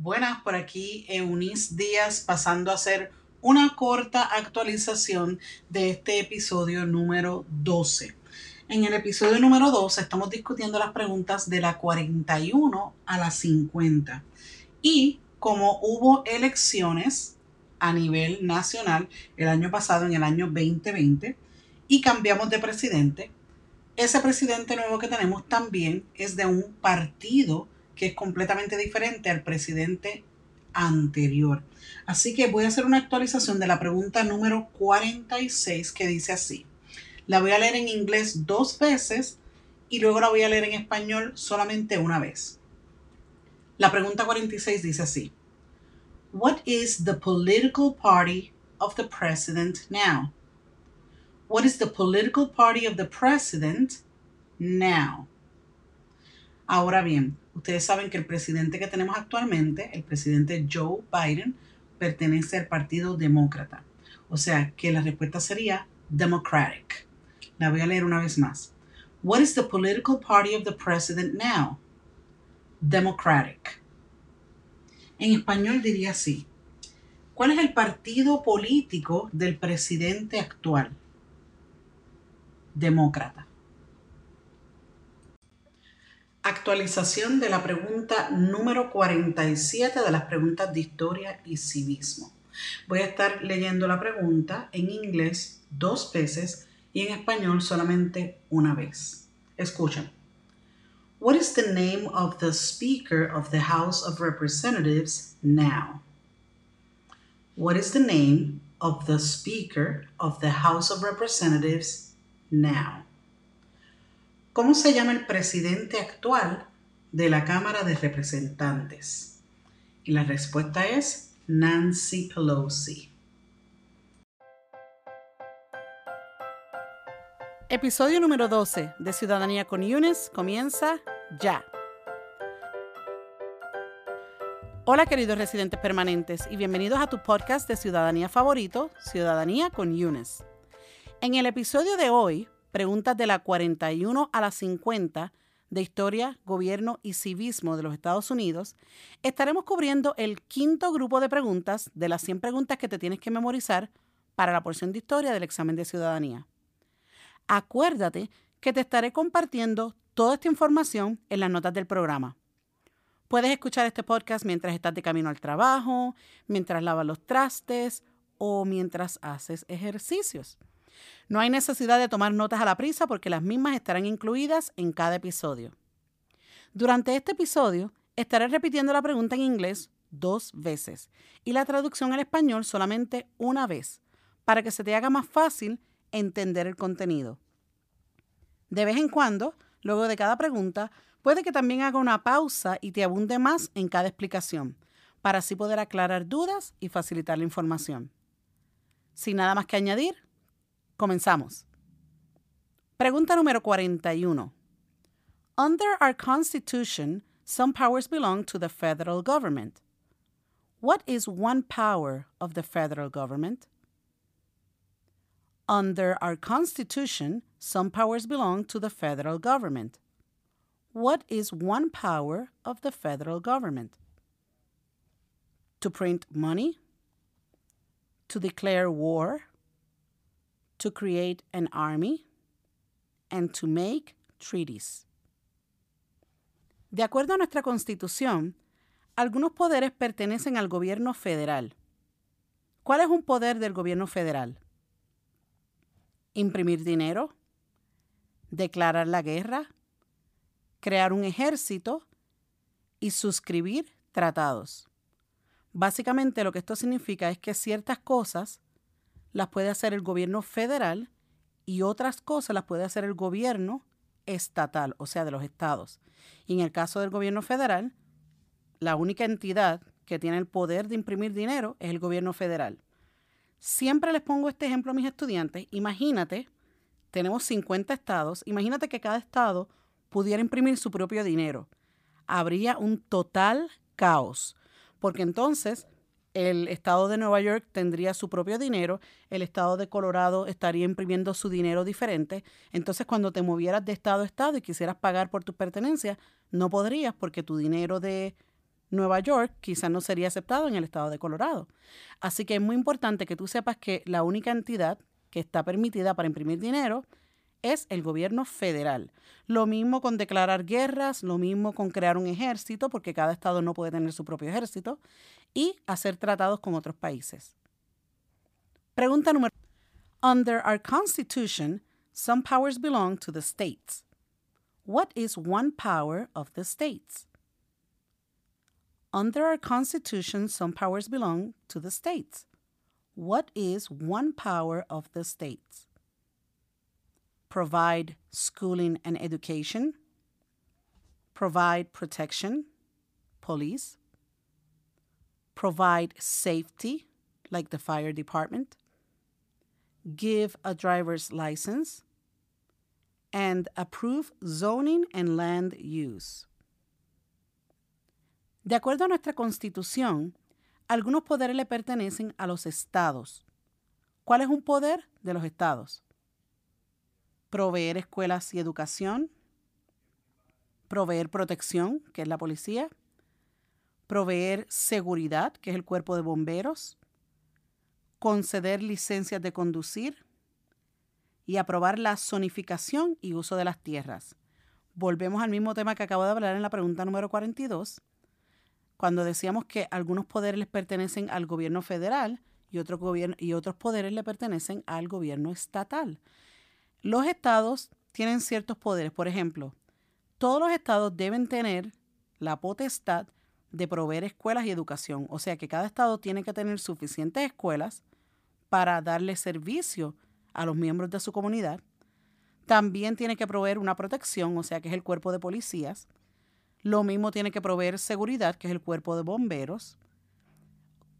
Buenas, por aquí Eunice Díaz pasando a hacer una corta actualización de este episodio número 12. En el episodio número 12 estamos discutiendo las preguntas de la 41 a la 50. Y como hubo elecciones a nivel nacional el año pasado, en el año 2020, y cambiamos de presidente, ese presidente nuevo que tenemos también es de un partido que es completamente diferente al presidente anterior. Así que voy a hacer una actualización de la pregunta número 46 que dice así. La voy a leer en inglés dos veces y luego la voy a leer en español solamente una vez. La pregunta 46 dice así. What is the political party of the president now? What is the political party of the president now? Ahora bien, ustedes saben que el presidente que tenemos actualmente, el presidente Joe Biden, pertenece al Partido Demócrata. O sea que la respuesta sería Democratic. La voy a leer una vez más. What is the political party of the president now? Democratic. En español diría así. ¿Cuál es el partido político del presidente actual? Demócrata. Actualización de la pregunta número 47 de las preguntas de historia y civismo. Voy a estar leyendo la pregunta en inglés dos veces y en español solamente una vez. Escuchen. What is the name of the Speaker of the House of Representatives now? What is the name of the Speaker of the House of Representatives now? ¿Cómo se llama el presidente actual de la Cámara de Representantes? Y la respuesta es Nancy Pelosi. Episodio número 12 de Ciudadanía con Yunes comienza ya. Hola queridos residentes permanentes y bienvenidos a tu podcast de ciudadanía favorito, Ciudadanía con Yunes. En el episodio de hoy preguntas de la 41 a la 50 de Historia, Gobierno y Civismo de los Estados Unidos, estaremos cubriendo el quinto grupo de preguntas de las 100 preguntas que te tienes que memorizar para la porción de historia del examen de ciudadanía. Acuérdate que te estaré compartiendo toda esta información en las notas del programa. Puedes escuchar este podcast mientras estás de camino al trabajo, mientras lavas los trastes o mientras haces ejercicios. No hay necesidad de tomar notas a la prisa porque las mismas estarán incluidas en cada episodio. Durante este episodio estaré repitiendo la pregunta en inglés dos veces y la traducción al español solamente una vez, para que se te haga más fácil entender el contenido. De vez en cuando, luego de cada pregunta, puede que también haga una pausa y te abunde más en cada explicación, para así poder aclarar dudas y facilitar la información. Sin nada más que añadir, Comenzamos. Pregunta número 41. Under our Constitution, some powers belong to the federal government. What is one power of the federal government? Under our Constitution, some powers belong to the federal government. What is one power of the federal government? To print money? To declare war? To create an army and to make treaties. De acuerdo a nuestra Constitución, algunos poderes pertenecen al gobierno federal. ¿Cuál es un poder del gobierno federal? Imprimir dinero, declarar la guerra, crear un ejército y suscribir tratados. Básicamente lo que esto significa es que ciertas cosas las puede hacer el gobierno federal y otras cosas las puede hacer el gobierno estatal, o sea, de los estados. Y en el caso del gobierno federal, la única entidad que tiene el poder de imprimir dinero es el gobierno federal. Siempre les pongo este ejemplo a mis estudiantes. Imagínate, tenemos 50 estados, imagínate que cada estado pudiera imprimir su propio dinero. Habría un total caos, porque entonces el estado de Nueva York tendría su propio dinero, el estado de Colorado estaría imprimiendo su dinero diferente. Entonces, cuando te movieras de estado a estado y quisieras pagar por tus pertenencias, no podrías porque tu dinero de Nueva York, quizás no sería aceptado en el estado de Colorado. Así que es muy importante que tú sepas que la única entidad que está permitida para imprimir dinero es el gobierno federal. Lo mismo con declarar guerras, lo mismo con crear un ejército, porque cada estado no puede tener su propio ejército, y hacer tratados con otros países. Pregunta número. Under our Constitution, some powers belong to the states. What is one power of the states? Under our Constitution, some powers belong to the states. What is one power of the states? Provide schooling and education. Provide protection, police. Provide safety, like the fire department. Give a driver's license. And approve zoning and land use. De acuerdo a nuestra Constitución, algunos poderes le pertenecen a los estados. ¿Cuál es un poder de los estados? Proveer escuelas y educación, proveer protección, que es la policía, proveer seguridad, que es el cuerpo de bomberos, conceder licencias de conducir y aprobar la zonificación y uso de las tierras. Volvemos al mismo tema que acabo de hablar en la pregunta número 42 cuando decíamos que algunos poderes les pertenecen al gobierno federal y, y otros poderes le pertenecen al gobierno estatal. Los estados tienen ciertos poderes. Por ejemplo, todos los estados deben tener la potestad de proveer escuelas y educación. O sea que cada estado tiene que tener suficientes escuelas para darle servicio a los miembros de su comunidad. También tiene que proveer una protección, o sea que es el cuerpo de policías. Lo mismo tiene que proveer seguridad, que es el cuerpo de bomberos.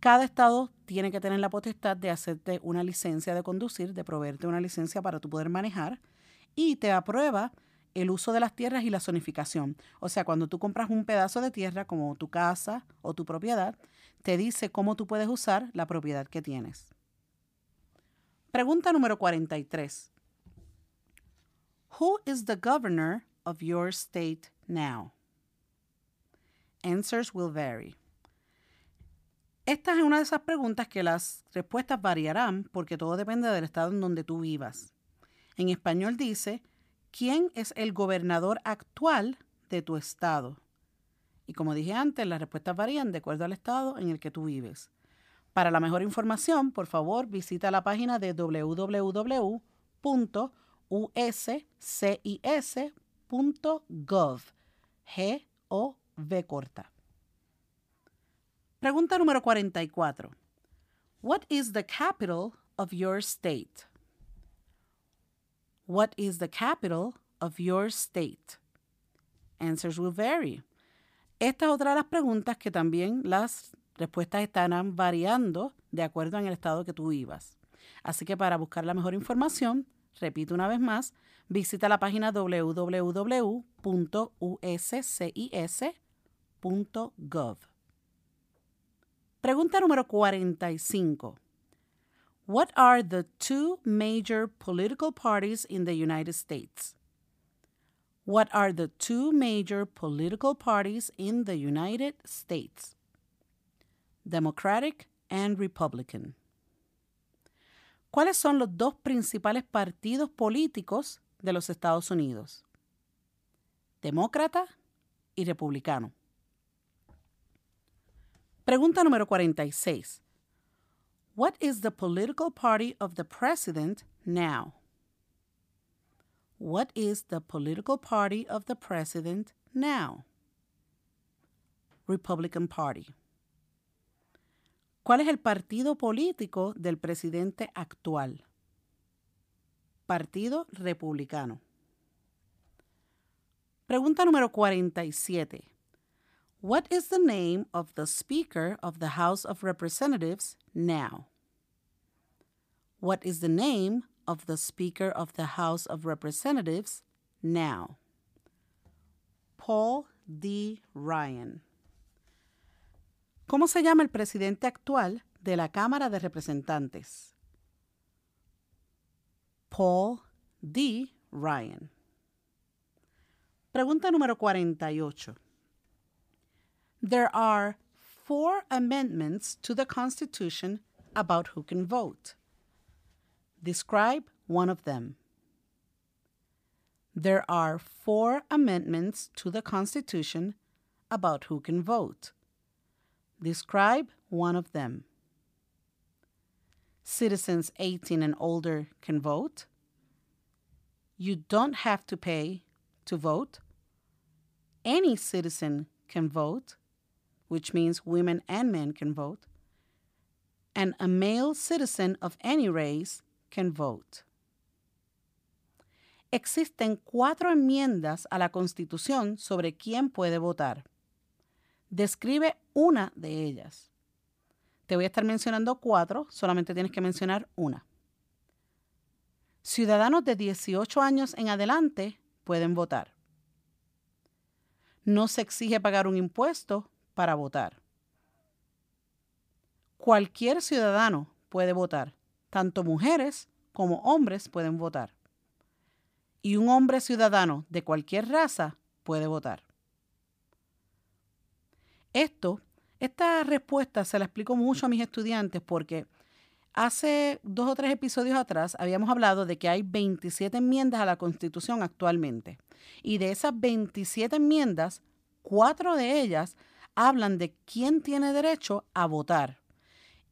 Cada estado tiene que tener la potestad de hacerte una licencia de conducir, de proveerte una licencia para tú poder manejar y te aprueba el uso de las tierras y la zonificación. O sea, cuando tú compras un pedazo de tierra como tu casa o tu propiedad, te dice cómo tú puedes usar la propiedad que tienes. Pregunta número 43. Who is the governor of your state now? Answers will vary. Esta es una de esas preguntas que las respuestas variarán porque todo depende del estado en donde tú vivas. En español dice, ¿quién es el gobernador actual de tu estado? Y como dije antes, las respuestas varían de acuerdo al estado en el que tú vives. Para la mejor información, por favor, visita la página de www.uscis.gov. G O V corta. Pregunta número 44. What is the capital of your state? What is the capital of your state? Answers will vary. Esta es otra de las preguntas que también las respuestas estarán variando de acuerdo en el estado que tú vivas. Así que para buscar la mejor información, repito una vez más, visita la página www.uscis.gov. Pregunta número 45. What are the two major political parties in the United States? What are the two major political parties in the United States? Democratic and Republican. ¿Cuáles son los dos principales partidos políticos de los Estados Unidos? Demócrata y republicano. Pregunta número 46. What is the political party of the president now? What is the political party of the president now? Republican Party. ¿Cuál es el partido político del presidente actual? Partido Republicano. Pregunta número 47. What is the name of the Speaker of the House of Representatives now? What is the name of the Speaker of the House of Representatives now? Paul D. Ryan. ¿Cómo se llama el presidente actual de la Cámara de Representantes? Paul D. Ryan. Pregunta número 48. There are four amendments to the Constitution about who can vote. Describe one of them. There are four amendments to the Constitution about who can vote. Describe one of them. Citizens 18 and older can vote. You don't have to pay to vote. Any citizen can vote, which means women and men can vote. And a male citizen of any race can vote. Existen cuatro enmiendas a la Constitución sobre quién puede votar. Describe una de ellas. Te voy a estar mencionando cuatro, solamente tienes que mencionar una. Ciudadanos de 18 años en adelante pueden votar. No se exige pagar un impuesto para votar. Cualquier ciudadano puede votar, tanto mujeres como hombres pueden votar y un hombre ciudadano de cualquier raza puede votar. Esto, esta respuesta se la explico mucho a mis estudiantes porque hace dos o tres episodios atrás habíamos hablado de que hay 27 enmiendas a la Constitución actualmente. Y de esas 27 enmiendas, cuatro de ellas hablan de quién tiene derecho a votar.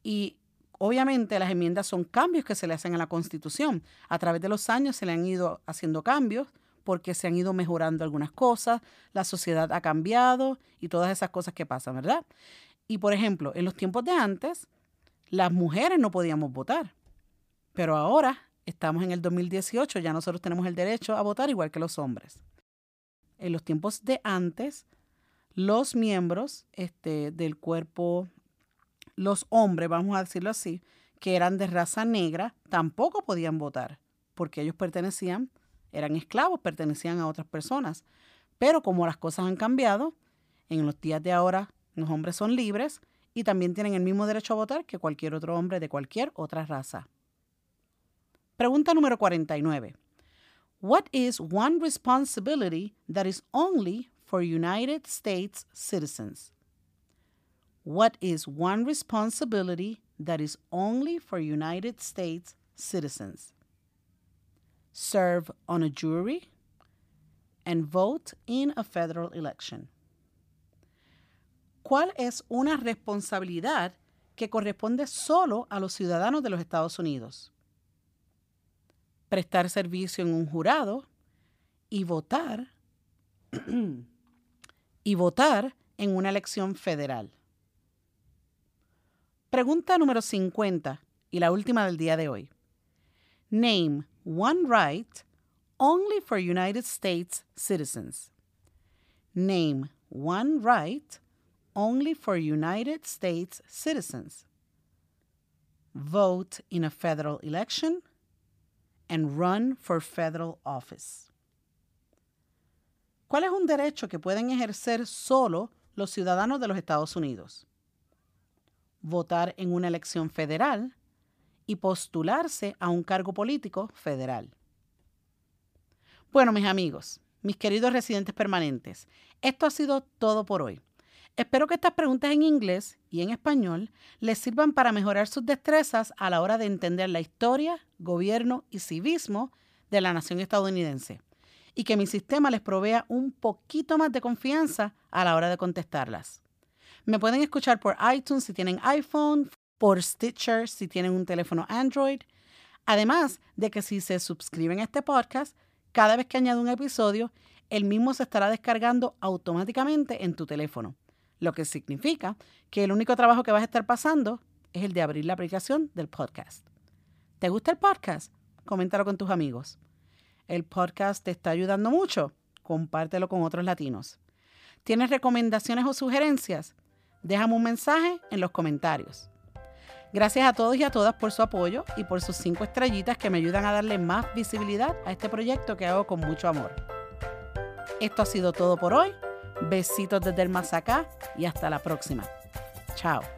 Y Obviamente las enmiendas son cambios que se le hacen a la Constitución. A través de los años se le han ido haciendo cambios porque se han ido mejorando algunas cosas, la sociedad ha cambiado y todas esas cosas que pasan, ¿verdad? Y por ejemplo, en los tiempos de antes, las mujeres no podíamos votar, pero ahora estamos en el 2018, ya nosotros tenemos el derecho a votar igual que los hombres. En los tiempos de antes, los miembros este, del cuerpo los hombres, vamos a decirlo así, que eran de raza negra, tampoco podían votar, porque ellos pertenecían, eran esclavos, pertenecían a otras personas. Pero como las cosas han cambiado, en los días de ahora los hombres son libres y también tienen el mismo derecho a votar que cualquier otro hombre de cualquier otra raza. Pregunta número 49. What is one responsibility that is only for United States citizens? What is one responsibility that is only for United States citizens? Serve on a jury and vote in a federal election. ¿Cuál es una responsabilidad que corresponde solo a los ciudadanos de los Estados Unidos? Prestar servicio en un jurado y votar y votar en una elección federal. Pregunta número 50 y la última del día de hoy. Name one right only for United States citizens. Name one right only for United States citizens. Vote in a federal election and run for federal office. ¿Cuál es un derecho que pueden ejercer solo los ciudadanos de los Estados Unidos? votar en una elección federal y postularse a un cargo político federal. Bueno, mis amigos, mis queridos residentes permanentes, esto ha sido todo por hoy. Espero que estas preguntas en inglés y en español les sirvan para mejorar sus destrezas a la hora de entender la historia, gobierno y civismo de la nación estadounidense y que mi sistema les provea un poquito más de confianza a la hora de contestarlas. Me pueden escuchar por iTunes si tienen iPhone, por Stitcher si tienen un teléfono Android. Además de que si se suscriben a este podcast, cada vez que añado un episodio, el mismo se estará descargando automáticamente en tu teléfono, lo que significa que el único trabajo que vas a estar pasando es el de abrir la aplicación del podcast. ¿Te gusta el podcast? Coméntalo con tus amigos. El podcast te está ayudando mucho. Compártelo con otros latinos. ¿Tienes recomendaciones o sugerencias? Déjame un mensaje en los comentarios. Gracias a todos y a todas por su apoyo y por sus cinco estrellitas que me ayudan a darle más visibilidad a este proyecto que hago con mucho amor. Esto ha sido todo por hoy. Besitos desde el más acá y hasta la próxima. Chao.